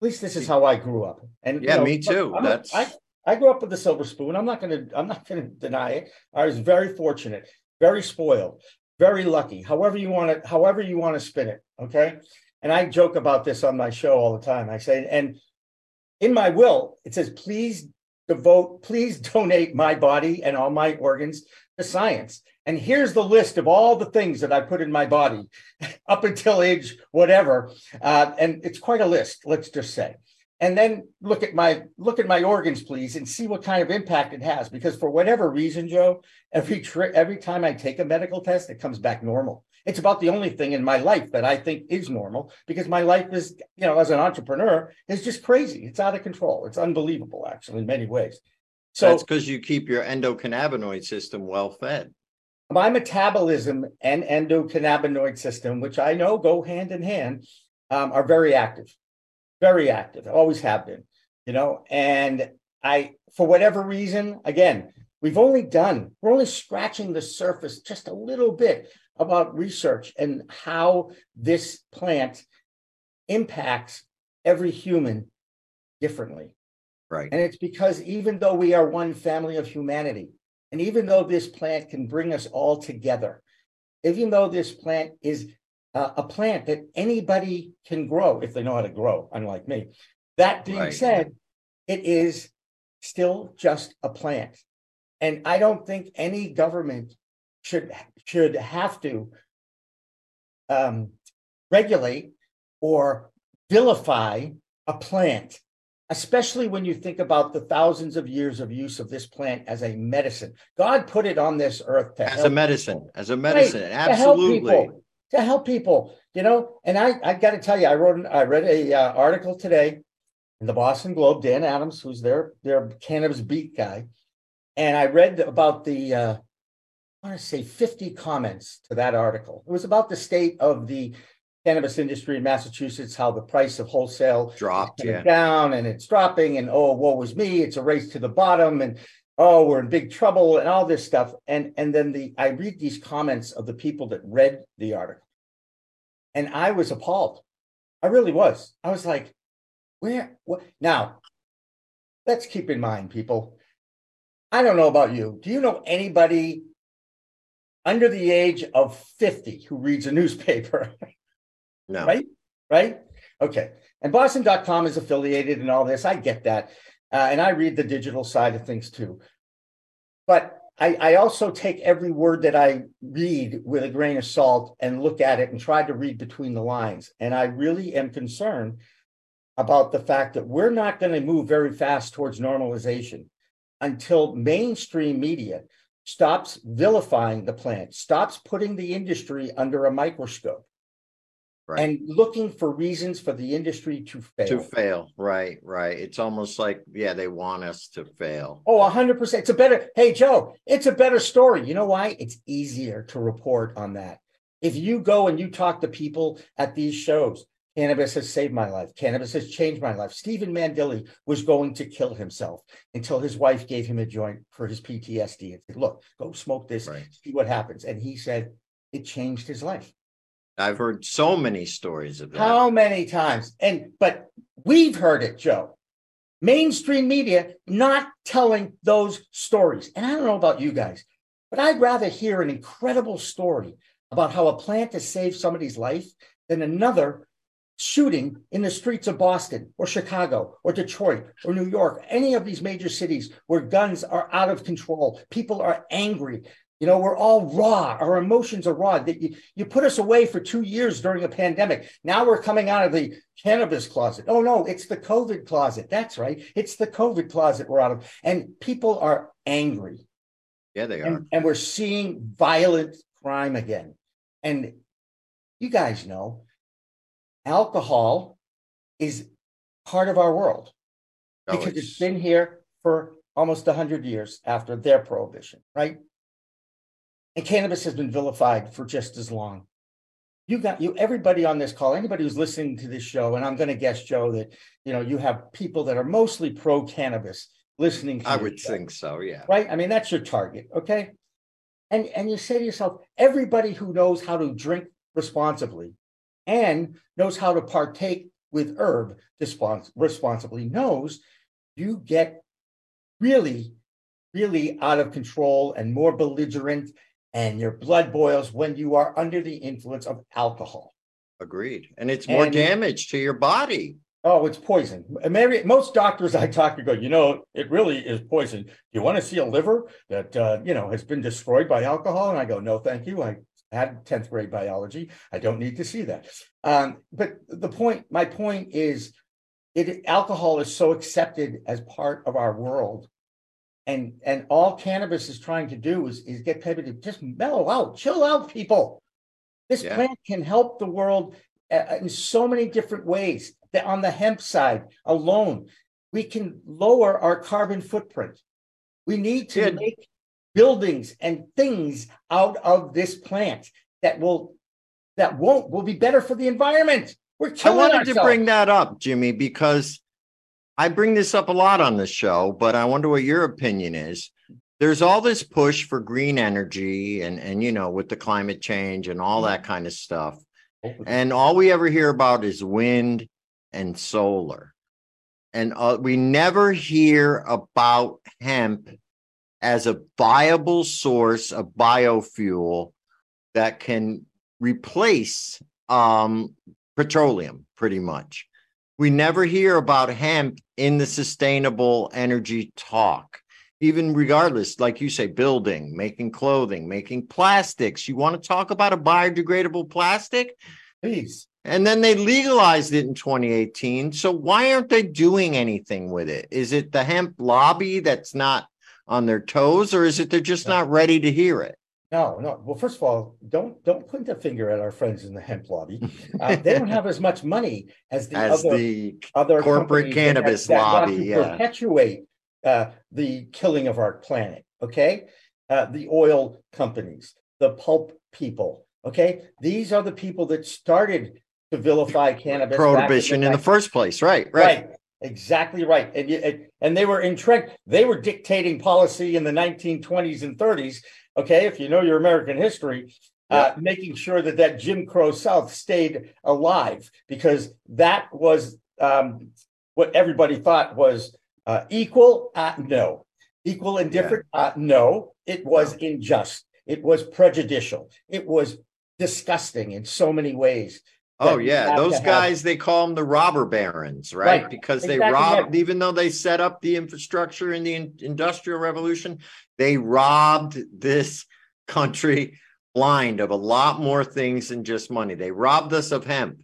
At least this is how I grew up. And you Yeah, know, me too. I'm That's- I, I grew up with the silver spoon. I'm not gonna I'm not gonna deny it. I was very fortunate, very spoiled, very lucky. However you want to, however you want to spin it. Okay. And I joke about this on my show all the time. I say, and in my will, it says, please devote, please donate my body and all my organs to science. And here's the list of all the things that I put in my body up until age whatever. Uh, and it's quite a list, let's just say. And then look at my look at my organs, please, and see what kind of impact it has. Because for whatever reason, Joe, every tri- every time I take a medical test, it comes back normal. It's about the only thing in my life that I think is normal because my life is, you know, as an entrepreneur, is just crazy. It's out of control. It's unbelievable, actually, in many ways. So that's because you keep your endocannabinoid system well fed. My metabolism and endocannabinoid system, which I know go hand in hand, um, are very active, very active. Always have been, you know. And I, for whatever reason, again, we've only done, we're only scratching the surface just a little bit about research and how this plant impacts every human differently. Right. And it's because even though we are one family of humanity, and even though this plant can bring us all together, even though this plant is uh, a plant that anybody can grow if they know how to grow, unlike me. That being right. said, it is still just a plant. And I don't think any government should should have to um, regulate or vilify a plant, especially when you think about the thousands of years of use of this plant as a medicine. God put it on this earth to as a medicine, people. as a medicine, right, absolutely. To help, people, to help people, you know. And I, I got to tell you, I wrote, an, I read a uh, article today in the Boston Globe. Dan Adams, who's their their cannabis beat guy, and I read about the uh, I want to say 50 comments to that article. It was about the state of the cannabis industry in Massachusetts, how the price of wholesale dropped yeah. down and it's dropping, and oh, woe was me, it's a race to the bottom, and oh, we're in big trouble, and all this stuff. And and then the I read these comments of the people that read the article, and I was appalled. I really was. I was like, where what now? Let's keep in mind, people. I don't know about you. Do you know anybody under the age of 50 who reads a newspaper. No. Right? Right? Okay. And Boston.com is affiliated and all this. I get that. Uh, and I read the digital side of things too. But I, I also take every word that I read with a grain of salt and look at it and try to read between the lines. And I really am concerned about the fact that we're not going to move very fast towards normalization until mainstream media stops vilifying the plant, stops putting the industry under a microscope. Right. And looking for reasons for the industry to fail. To fail, right, right. It's almost like, yeah, they want us to fail. Oh, 100%. It's a better, hey, Joe, it's a better story. You know why? It's easier to report on that. If you go and you talk to people at these shows, Cannabis has saved my life. Cannabis has changed my life. Stephen Mandile was going to kill himself until his wife gave him a joint for his PTSD and said, Look, go smoke this, right. see what happens. And he said it changed his life. I've heard so many stories of that. How many times? And but we've heard it, Joe. Mainstream media not telling those stories. And I don't know about you guys, but I'd rather hear an incredible story about how a plant has saved somebody's life than another shooting in the streets of Boston or Chicago or Detroit or New York, any of these major cities where guns are out of control, people are angry. You know, we're all raw. Our emotions are raw. That you, you put us away for two years during a pandemic. Now we're coming out of the cannabis closet. Oh no, it's the COVID closet. That's right. It's the COVID closet we're out of. And people are angry. Yeah, they are. And, and we're seeing violent crime again. And you guys know alcohol is part of our world no, because it's... it's been here for almost 100 years after their prohibition, right? And cannabis has been vilified for just as long. You got you, everybody on this call, anybody who's listening to this show, and I'm going to guess, Joe, that you know you have people that are mostly pro cannabis listening. I would show, think so, yeah. Right? I mean, that's your target, okay? And and you say to yourself, everybody who knows how to drink responsibly and knows how to partake with herb responsibly knows you get really, really out of control and more belligerent, and your blood boils when you are under the influence of alcohol. Agreed. And it's more and, damage to your body. Oh, it's poison. Maybe most doctors I talk to go, you know, it really is poison. Do you want to see a liver that uh, you know has been destroyed by alcohol? And I go, no, thank you. I had 10th grade biology. I don't need to see that. Um, but the point, my point is it alcohol is so accepted as part of our world. And and all cannabis is trying to do is, is get people to just mellow out, chill out, people. This Yeah. plant can help the world uh, in so many different ways. That on the hemp side alone, we can lower our carbon footprint. We need to Yeah. make buildings and things out of this plant that will that won't will be better for the environment. We're I wanted ourselves. to bring that up, Jimmy, because I bring this up a lot on the show, but I wonder what your opinion is. There's all this push for green energy and and you know with the climate change and all that kind of stuff. And all we ever hear about is wind and solar. And uh, we never hear about hemp as a viable source of biofuel that can replace um, petroleum pretty much. We never hear about hemp in the sustainable energy talk, even regardless, like you say, building, making clothing, making plastics. You want to talk about a biodegradable plastic? Please. And then they legalized it in 2018. So why aren't they doing anything with it? Is it the hemp lobby that's not on their toes, or is it they're just not ready to hear it? No, no. Well, first of all, don't don't point the finger at our friends in the hemp lobby. Uh, they don't have as much money as the As other the other corporate companies that cannabis that lobby, yeah. perpetuate uh, the killing of our planet. Okay, uh, the oil companies, the pulp people. Okay, these are the people that started to vilify cannabis. prohibition in the 19 first place, right? Right. Right. Exactly right. And, and and they were entrenched, they were dictating policy in the 1920s and 30s. Okay, if you know your American history, uh, making sure that that Jim Crow South stayed alive because that was um, what everybody thought was uh, equal. Uh, no, equal and different. Uh, no, it was unjust. It was prejudicial. It was disgusting in so many ways. Oh yeah, those guys they call them the robber barons, right? Right, Because they robbed, right. even though they set up the infrastructure in the in- industrial revolution, they robbed this country blind of a lot more things than just money. They robbed us of hemp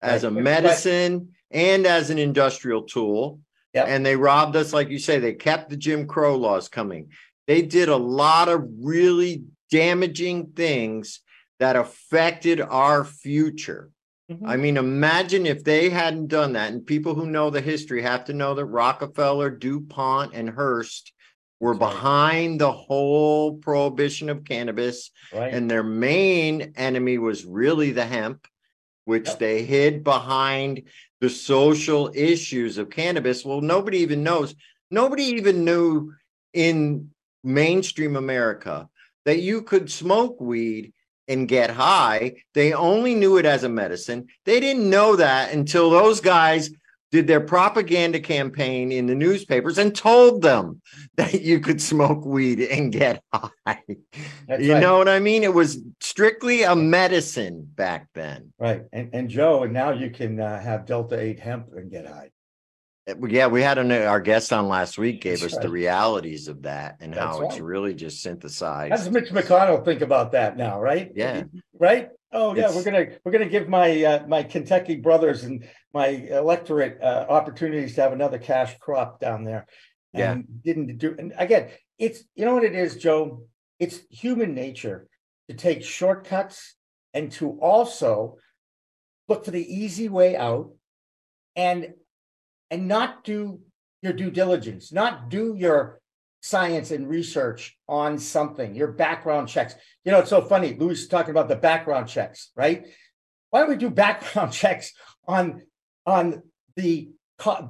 as a Right, right. medicine and as an industrial tool. Yep. And they robbed us, like you say, they kept the Jim Crow laws coming. They did a lot of really damaging things that affected our future. Mhm. I mean, imagine if they hadn't done that. And people who know the history have to know that Rockefeller, DuPont, and Hearst were That's right. behind the whole prohibition of cannabis. right. And their main enemy was really the hemp, which Yep. they hid behind the social issues of cannabis. Well, nobody even knows. Nobody even knew in mainstream America that you could smoke weed and get high. They only knew it as a medicine. They didn't know that until those guys did their propaganda campaign in the newspapers and told them that you could smoke weed and get high. That's you right. know what I mean? It was strictly a medicine back then. Right. And and Joe, and now you can uh, have Delta 8 hemp and get high. Yeah, we had an, our guest on last week gave That's us the right. realities of that and how That's it's right. really just synthesized. How does synthesized. Mitch McConnell think about that now, right? Yeah. Right? Oh yeah, we're It's- gonna we're gonna give my uh, my Kentucky brothers and my electorate uh, opportunities to have another cash crop down there. Yeah. And didn't do and again, it's you know what it is, Joe? It's human nature to take shortcuts and to also look for the easy way out and and not do your due diligence, not do your science and research on something, your background checks. You know, it's so funny. Louis is talking about the background checks, right? Why don't we do background checks on on the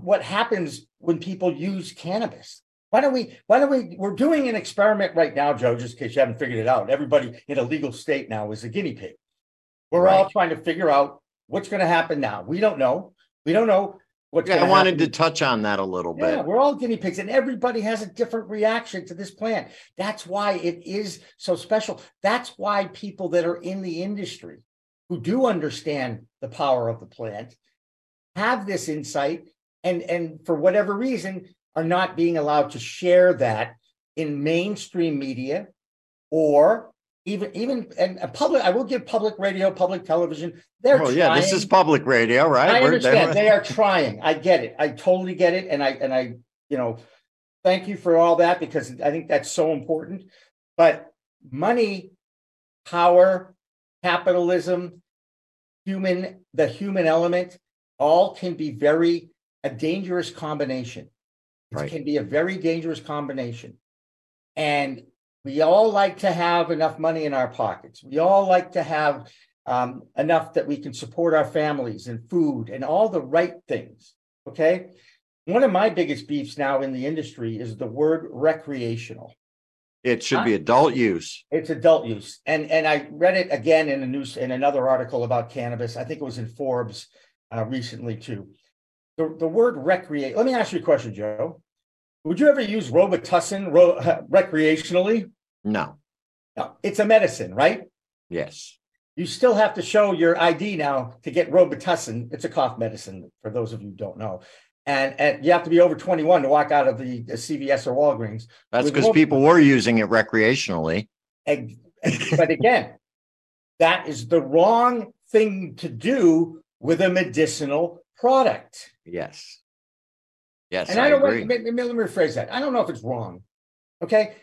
what happens when people use cannabis? Why don't we? Why don't we? We're doing an experiment right now, Joe. Just in case you haven't figured it out, everybody in a legal state now is a guinea pig. We're all trying to figure out what's going to happen now. We don't know. We don't know what's Yeah, I wanted happen. to touch on that a little Yeah, bit. we're all guinea pigs, and everybody has a different reaction to this plant. That's why it is so special. That's why people that are in the industry who do understand the power of the plant have this insight and and for whatever reason are not being allowed to share that in mainstream media or even even and public i will give public radio public television. They're oh yeah this is public radio right? I understand. they are trying. I get it. I totally get it. And i and i you know thank you for all that because i think that's so important. But money power capitalism human the human element all can be very a dangerous combination. It Right. can be a very dangerous combination. And we all like to have enough money in our pockets we all like to have um, enough that we can support our families and food and all the right things okay one of my biggest beefs now in the industry is the word recreational it should be adult use it's adult use, and and I read it again in a news in another article about cannabis. I think it was in Forbes uh, recently too. The the word recreate. Let me ask you a question, Joe. Would you ever use Robitussin ro- recreationally? No No, it's a medicine, right? yes You still have to show your ID now to get Robitussin. It's a cough medicine for those of you who don't know. And, and you have to be over 21 to walk out of the, the CVS or Walgreens. that's because people were using it recreationally Ex- but again, that is the wrong thing to do with a medicinal product. yes yes and i, I, don't agree me, let me rephrase that. I don't know if it's wrong. Okay.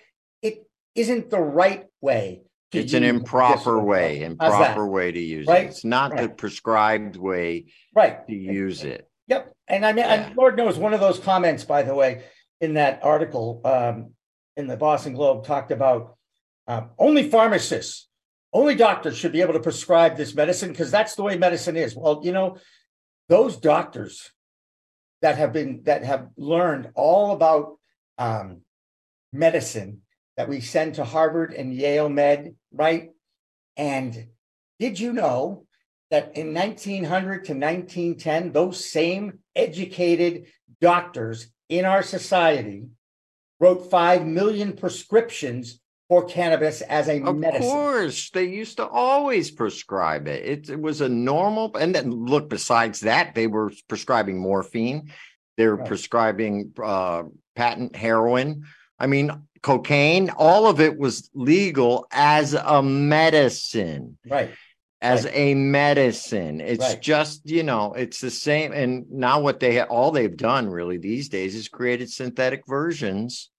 Isn't the right way. to it's an use improper way. How's that? improper way to use Right? it it's not the Right. prescribed way Right. to use it Yep. And I mean, Yeah. and Lord knows one of those comments, by the way, in that article um, in the Boston Globe talked about um, only pharmacists, only doctors should be able to prescribe this medicine because that's the way medicine is. Well, you know, those doctors that have been that have learned all about um, medicine that we send to Harvard and Yale Med, right? And did you know that in 1900 to 1910, those same educated doctors in our society wrote 5 million prescriptions for cannabis as a Of medicine. course, they used to always prescribe it. it. It was a normal, and then look. Besides that, they were prescribing morphine. They were Right. prescribing uh, patent heroin. I mean, cocaine. All of it was legal as a medicine. Right. As Right. a medicine, it's Right. just you know, it's the same. And now what they ha- all they've done really these days is created synthetic versions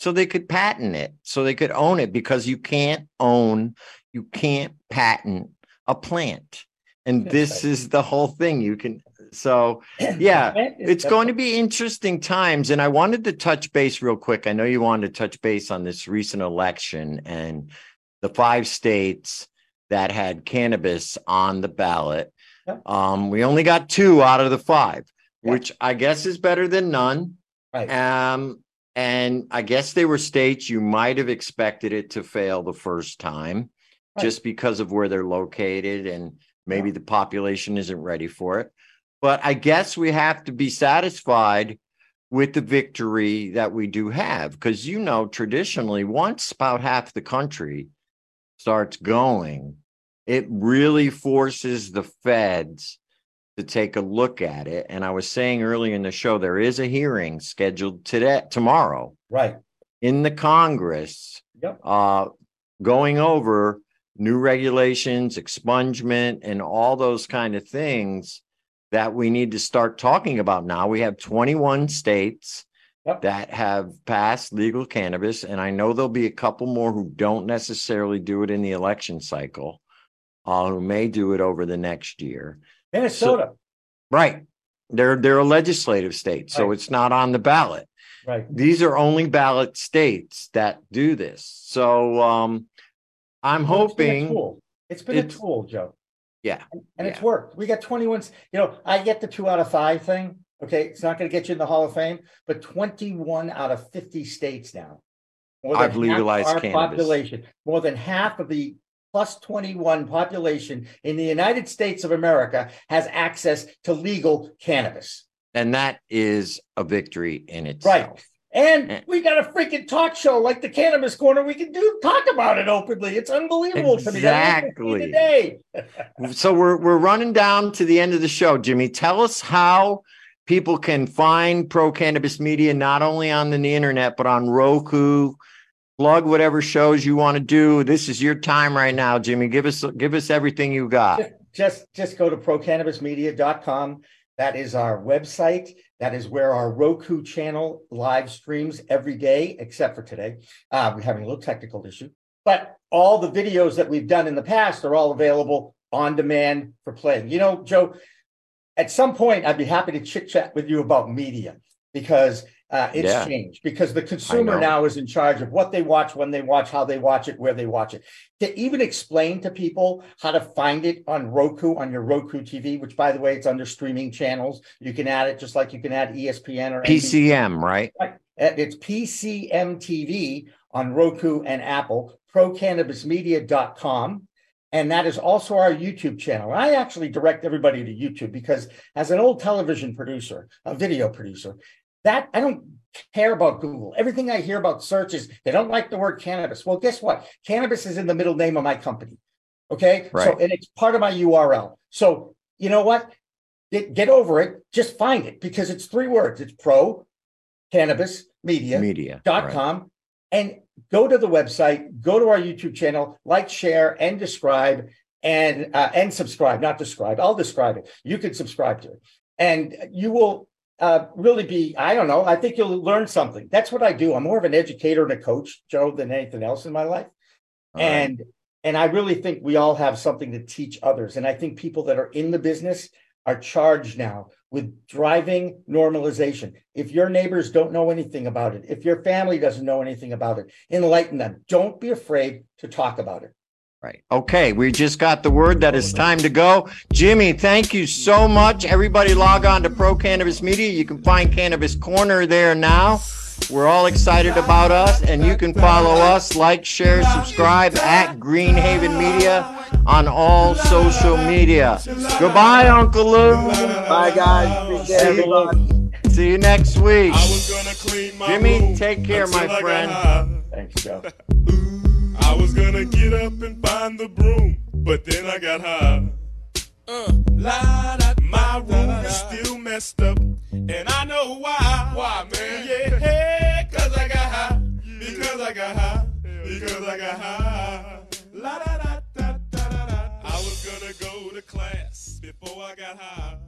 so they could patent it so they could own it because you can't own you can't patent a plant and this is the whole thing you can so yeah it's going to be interesting times and i wanted to touch base real quick i know you wanted to touch base on this recent election and the five states that had cannabis on the ballot Yeah. um we only got two out of the five Yeah. which i guess is better than none Right. um, and I guess they were states you might have expected it to fail the first time Right. just because of where they're located and maybe the population isn't ready for it. But I guess we have to be satisfied with the victory that we do have because you know traditionally once about half the country starts going it really forces the feds to take a look at it. And I was saying earlier in the show, there is a hearing scheduled today, tomorrow Right. in the Congress, Yep. uh, going over new regulations, expungement, and all those kind of things that we need to start talking about now. We have 21 states Yep. that have passed legal cannabis, and I know there'll be a couple more who don't necessarily do it in the election cycle, uh, who may do it over the next year. Minnesota. Right. They're they're a legislative state, so Right. it's not on the ballot. right. These are only ballot states that do this. So um I'm Well, it's been a hoping tool. It's been a tool, Joe. Yeah, And, and it's worked. We got 21. You know, I get the two out of five thing. Okay. It's not going to get you in the Hall of Fame, but 21 out of 50 states now. I've legalized our cannabis. population. More than half of the plus 21 population in the United States of America has access to legal cannabis. and that is a victory in itself. Right. And Eh. we got a freaking talk show like the Cannabis Corner. We can do talk about it openly. It's unbelievable to me. that we can see Exactly. Today. So we're we're running down to the end of the show, Jimmy. Tell us how people can find Pro Cannabis Media not only on the, internet but on Roku. Plug whatever shows you want to do. This is your time right now, Jimmy. Give us give us everything you got. just just just go to procannabismedia.com that is our website that is where our roku channel live streams every day except for today. Uh, we're having a little technical issue but all the videos that we've done in the past are all available on demand for playing. You know joe at some point i'd be happy to chit chat with you about media because uh, it's Yeah. changed because the consumer now is in charge of what they watch when they watch how they watch it where they watch it to even explain to people how to find it on Roku on your Roku TV, which by the way, it's under streaming channels. You can add it just like you can add ESPN or NBC. PCM, right? Uh, It's PCM TV on Roku and Apple, procannabismedia.com. And that is also our YouTube channel. I actually direct everybody to YouTube because as an old television producer, a video producer, that I don't care about Google. Everything I hear about search is they don't like the word cannabis. Well, guess what? Cannabis is in the middle name of my company. Okay. Right. So, and it's part of my URL. So, you know what? Get, get over it. Just find it because it's three words. It's pro cannabis media Media. dot right. com and go to the website, go to our YouTube channel, like, share, and describe, and uh, and subscribe. Not describe. I'll describe it. You can subscribe to it, and you will uh, really be. I don't know. I think you'll learn something. That's what I do. I'm more of an educator and a coach, Joe, than anything else in my life. All right. and and I really think we all have something to teach others. And I think people that are in the business are charged now with driving normalization. If your neighbors don't know anything about it, if your family doesn't know anything about it, enlighten them. Don't be afraid to talk about it. Right. Okay. We just got the word that it's time to go. Jimmy, thank you so much. Everybody log on to Pro Cannabis Media. You can find Cannabis Corner there now. We're all excited about us, and you can follow us, like, share, subscribe at Greenhaven Media on all social media. Goodbye, Uncle Lou. Bye, guys. Appreciate See everyone. you, see you next week. I was gonna clean my Jimmy, take care, my friend. Thanks, Joe. I was gonna get up and find the broom, but then I got high. Uh, la, da, my room is still messed up, and I know why. Why, man? Yeah, hey, cause I got high. Because I got high. Because I got high. La da da da da da da. I was gonna go to class before I got high.